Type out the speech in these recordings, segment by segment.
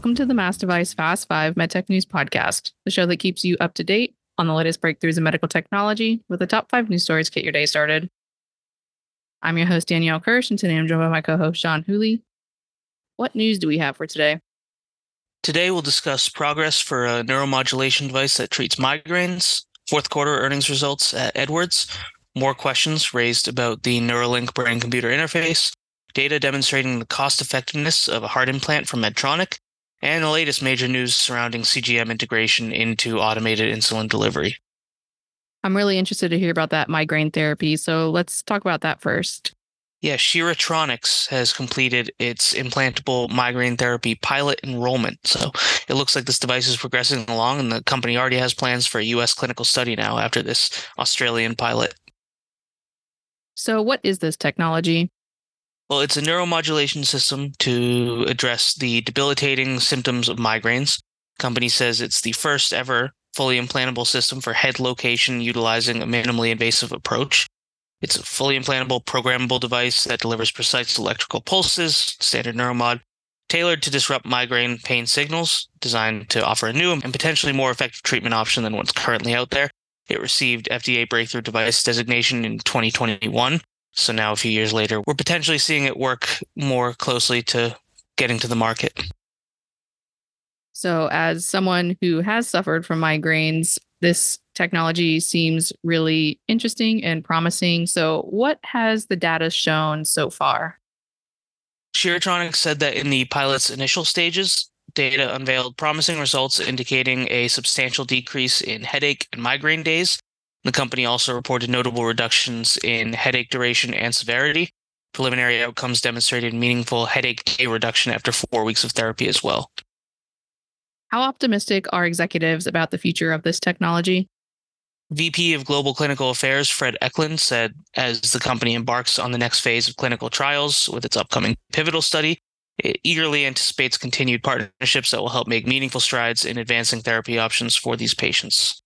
Welcome to the Mass Device Fast 5 MedTech News Podcast, the show that keeps you up to date on the latest breakthroughs in medical technology with the top five news stories to get your day started. I'm your host, Danielle Kirsh, and today I'm joined by my co host, Sean Whooley. What news do we have for today? Today, we'll discuss progress for a neuromodulation device that treats migraines, fourth quarter earnings results at Edwards, more questions raised about the Neuralink brain computer interface, data demonstrating the cost effectiveness of a heart implant from Medtronic, and the latest major news surrounding CGM integration into automated insulin delivery. I'm really interested to hear about that migraine therapy. So let's talk about that first. Yeah, ShiraTronics has completed its implantable migraine therapy pilot enrollment. So it looks like this device is progressing along, and the company already has plans for a U.S. clinical study now after this Australian pilot. So, what is this technology? Well, it's a neuromodulation system to address the debilitating symptoms of migraines. Company says it's the first ever fully implantable system for head location utilizing a minimally invasive approach. It's a fully implantable, programmable device that delivers precise electrical pulses, standard neuromod, tailored to disrupt migraine pain signals, designed to offer a new and potentially more effective treatment option than what's currently out there. It received FDA breakthrough device designation in 2021 so now, a few years later, we're potentially seeing it work more closely to getting to the market. So, as someone who has suffered from migraines, this technology seems really interesting and promising. So, what has the data shown so far? ShiraTronics said that in the pilot's initial stages, data unveiled promising results indicating a substantial decrease in headache and migraine days the company also reported notable reductions in headache duration and severity. Preliminary outcomes demonstrated meaningful headache day reduction after four weeks of therapy as well. How optimistic are executives about the future of this technology? VP of Global Clinical Affairs Fred Eklund said as the company embarks on the next phase of clinical trials with its upcoming pivotal study, it eagerly anticipates continued partnerships that will help make meaningful strides in advancing therapy options for these patients.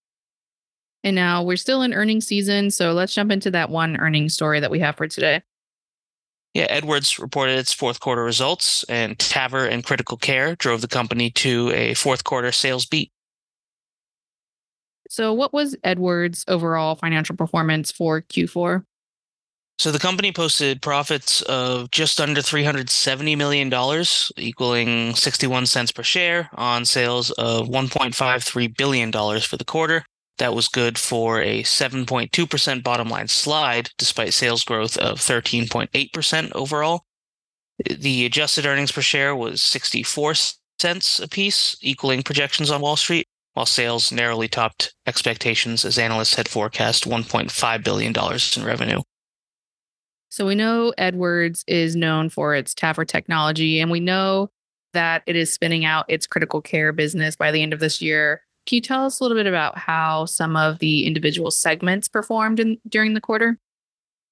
And now we're still in earnings season. So let's jump into that one earnings story that we have for today. Yeah, Edwards reported its fourth quarter results, and TAVR and Critical Care drove the company to a fourth quarter sales beat. So, what was Edwards' overall financial performance for Q4? So, the company posted profits of just under $370 million, equaling 61 cents per share on sales of $1.53 billion for the quarter. That was good for a 7.2% bottom line slide, despite sales growth of 13.8% overall. The adjusted earnings per share was 64 cents apiece, equaling projections on Wall Street, while sales narrowly topped expectations as analysts had forecast $1.5 billion in revenue. So we know Edwards is known for its TAVR technology, and we know that it is spinning out its critical care business by the end of this year. Can you tell us a little bit about how some of the individual segments performed in, during the quarter?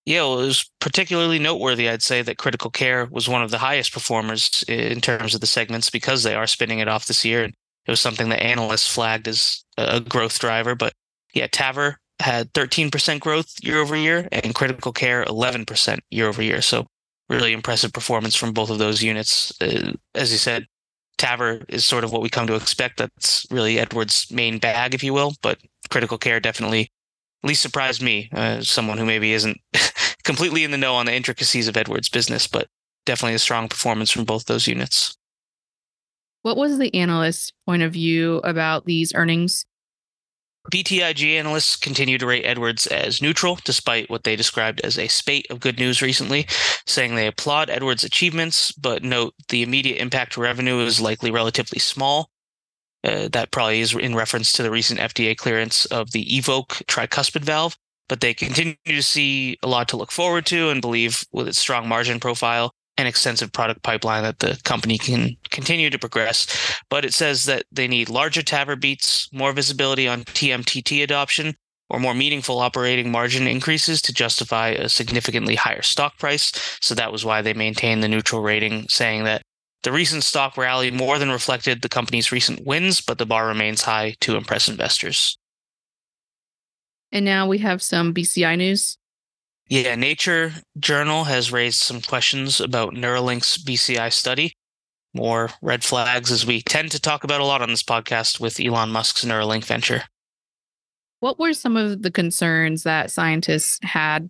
Yeah, well, it was particularly noteworthy, I'd say, that critical care was one of the highest performers in terms of the segments because they are spinning it off this year. And it was something that analysts flagged as a growth driver. But yeah, TAVR had 13% growth year over year and critical care 11% year over year. So really impressive performance from both of those units. Uh, as you said, TAVR is sort of what we come to expect. That's really Edwards' main bag, if you will. But critical care definitely at least surprised me, uh, someone who maybe isn't completely in the know on the intricacies of Edwards' business, but definitely a strong performance from both those units. What was the analyst's point of view about these earnings? BTIG analysts continue to rate Edwards as neutral, despite what they described as a spate of good news recently, saying they applaud Edwards' achievements, but note the immediate impact to revenue is likely relatively small. Uh, that probably is in reference to the recent FDA clearance of the EVOQUE tricuspid valve, but they continue to see a lot to look forward to and believe with its strong margin profile, an extensive product pipeline that the company can continue to progress. But it says that they need larger TAVR beats, more visibility on TMTT adoption, or more meaningful operating margin increases to justify a significantly higher stock price. So that was why they maintained the neutral rating, saying that the recent stock rally more than reflected the company's recent wins, but the bar remains high to impress investors. And now we have some BCI news. Yeah, Nature Journal has raised some questions about Neuralink's BCI study. more red flags, as we tend to talk about a lot on this podcast with Elon Musk's Neuralink venture. What were some of the concerns that scientists had?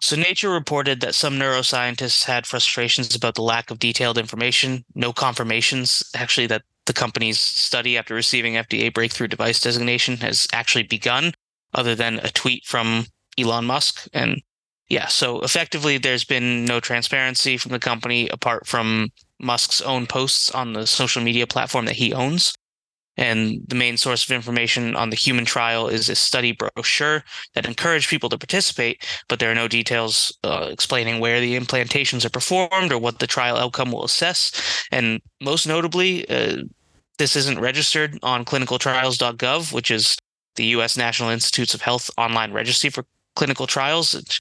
So, Nature reported that some neuroscientists had frustrations about the lack of detailed information, no confirmations, actually, that the company's study after receiving FDA breakthrough device designation has actually begun, other than a tweet from Elon Musk. And yeah, so effectively, there's been no transparency from the company apart from Musk's own posts on the social media platform that he owns. And the main source of information on the human trial is a study brochure that encouraged people to participate, but there are no details uh, explaining where the implantations are performed or what the trial outcome will assess. And most notably, uh, this isn't registered on clinicaltrials.gov, which is the U.S. National Institutes of Health online registry for clinical trials. It,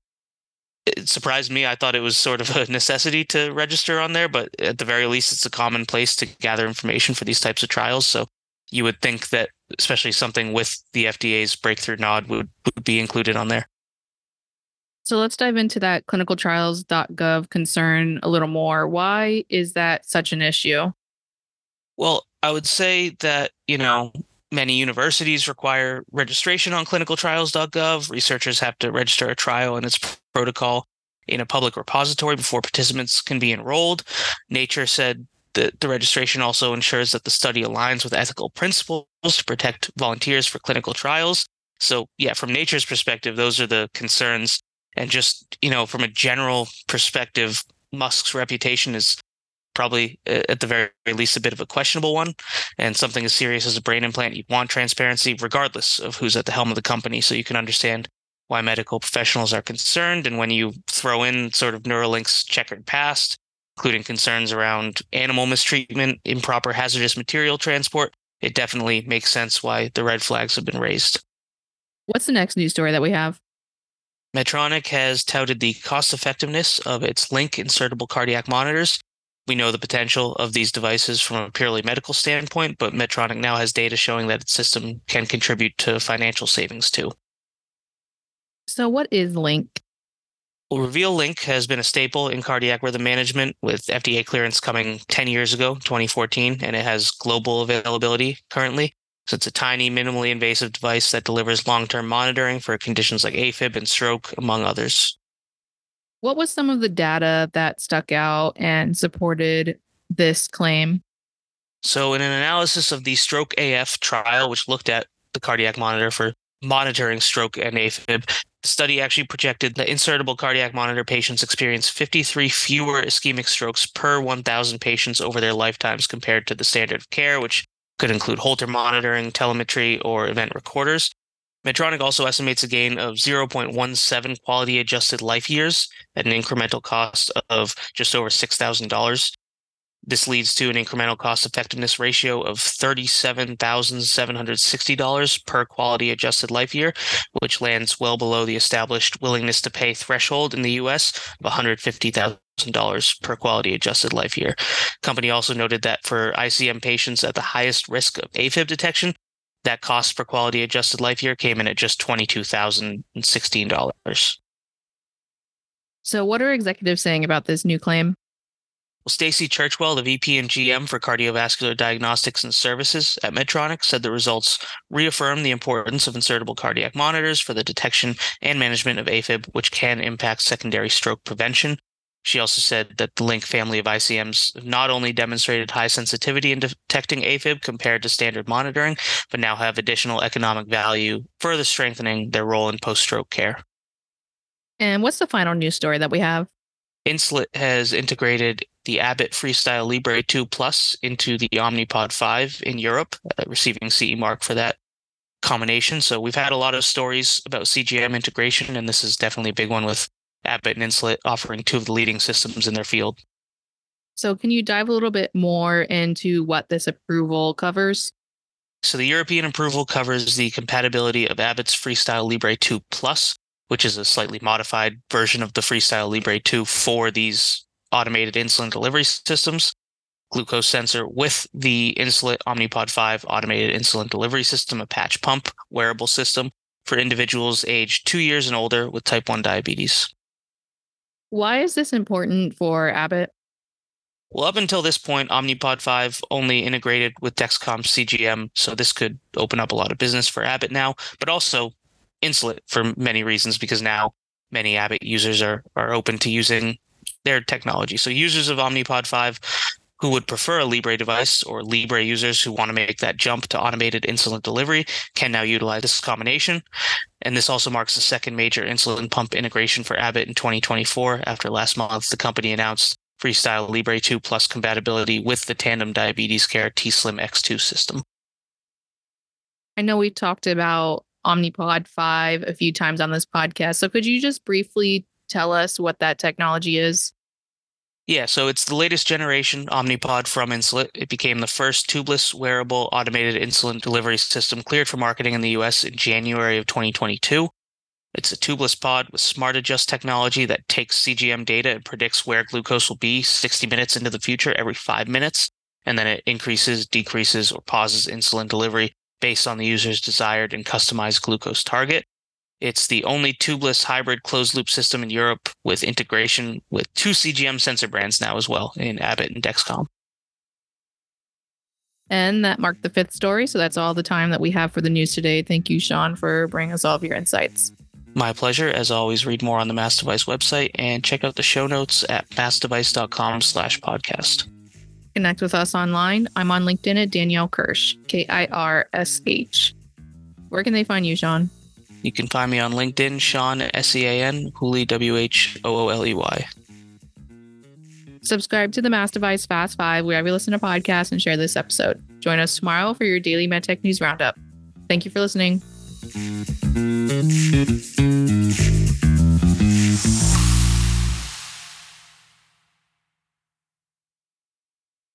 it surprised me. I thought it was sort of a necessity to register on there, but at the very least, it's a common place to gather information for these types of trials. So you would think that especially something with the FDA's breakthrough nod would, would be included on there. So let's dive into that clinicaltrials.gov concern a little more. Why is that such an issue? Well, I would say that, you know, many universities require registration on clinicaltrials.gov. Researchers have to register a trial and its protocol in a public repository before participants can be enrolled. Nature said the, the registration also ensures that the study aligns with ethical principles to protect volunteers for clinical trials. So, yeah, from nature's perspective, those are the concerns. And just, you know, from a general perspective, Musk's reputation is probably uh, at the very least a bit of a questionable one and something as serious as a brain implant you want transparency regardless of who's at the helm of the company so you can understand why medical professionals are concerned and when you throw in sort of Neuralink's checkered past including concerns around animal mistreatment, improper hazardous material transport, it definitely makes sense why the red flags have been raised. What's the next news story that we have? Medtronic has touted the cost effectiveness of its Linq insertable cardiac monitors. We know the potential of these devices from a purely medical standpoint, but Medtronic now has data showing that its system can contribute to financial savings too. So, what is Linq? Well, Reveal Linq has been a staple in cardiac rhythm management with FDA clearance coming 10 years ago, 2014, and it has global availability currently. So it's a tiny, minimally invasive device that delivers long term monitoring for conditions like AFib and stroke, among others. What was some of the data that stuck out and supported this claim? So, in an analysis of the Stroke AF trial, which looked at the cardiac monitor for monitoring stroke and AFib, the study actually projected that insertable cardiac monitor patients experience 53 fewer ischemic strokes per 1,000 patients over their lifetimes compared to the standard of care, which could include Holter monitoring, telemetry, or event recorders. Medtronic also estimates a gain of 0.17 quality adjusted life years at an incremental cost of just over $6,000. This leads to an incremental cost effectiveness ratio of $37,760 per quality adjusted life year, which lands well below the established willingness to pay threshold in the US of $150,000 per quality adjusted life year. Company also noted that for ICM patients at the highest risk of AFib detection, that cost per quality adjusted life year came in at just $22,016. So, what are executives saying about this new claim? Well, Stacy Churchwell, the VP and GM for cardiovascular diagnostics and services at Medtronic, said the results reaffirm the importance of insertable cardiac monitors for the detection and management of AFib, which can impact secondary stroke prevention. She also said that the Linq family of ICMs not only demonstrated high sensitivity in detecting AFib compared to standard monitoring, but now have additional economic value, further strengthening their role in post stroke care. And what's the final news story that we have? Insulet has integrated the Abbott FreeStyle Libre 2 Plus into the Omnipod 5 in Europe, uh, receiving CE mark for that combination. So we've had a lot of stories about CGM integration, and this is definitely a big one with Abbott and Insulet offering two of the leading systems in their field. So, can you dive a little bit more into what this approval covers? So, the European approval covers the compatibility of Abbott's FreeStyle Libre 2 Plus which is a slightly modified version of the FreeStyle Libre 2 for these automated insulin delivery systems. Glucose sensor with the Insulet Omnipod 5 automated insulin delivery system, a patch pump wearable system for individuals aged two years and older with type 1 diabetes. Why is this important for Abbott? Well, up until this point, Omnipod 5 only integrated with Dexcom CGM, so this could open up a lot of business for Abbott now, but also Insulet for many reasons because now many Abbott users are are open to using their technology. So users of Omnipod 5 who would prefer a Libre device or Libre users who want to make that jump to automated insulin delivery can now utilize this combination. And this also marks the second major insulin pump integration for Abbott in 2024 after last month the company announced FreeStyle Libre 2 Plus compatibility with the Tandem Diabetes Care T Slim X2 system. I know we talked about Omnipod 5 a few times on this podcast. So could you just briefly tell us what that technology is? Yeah, so it's the latest generation Omnipod from Insulet. It became the first tubeless wearable automated insulin delivery system cleared for marketing in the US in January of 2022. It's a tubeless pod with smart adjust technology that takes CGM data and predicts where glucose will be 60 minutes into the future every five minutes. And then it increases, decreases, or pauses insulin delivery based on the user's desired and customized glucose target. It's the only tubeless hybrid closed loop system in Europe with integration with two CGM sensor brands now as well in Abbott and Dexcom. And that marked the fifth story. So that's all the time that we have for the news today. Thank you, Sean, for bringing us all of your insights. My pleasure. As always, read more on the Mass Device website and check out the show notes at massdevice.com slash podcast. Connect with us online. I'm on LinkedIn at Danielle Kirsh, K I R S H. Where can they find you, Sean? You can find me on LinkedIn, Sean S E A N, Whooley W H O O L E Y. Subscribe to the Mass Device Fast Five wherever you listen to podcasts and share this episode. Join us tomorrow for your daily MedTech News Roundup. Thank you for listening.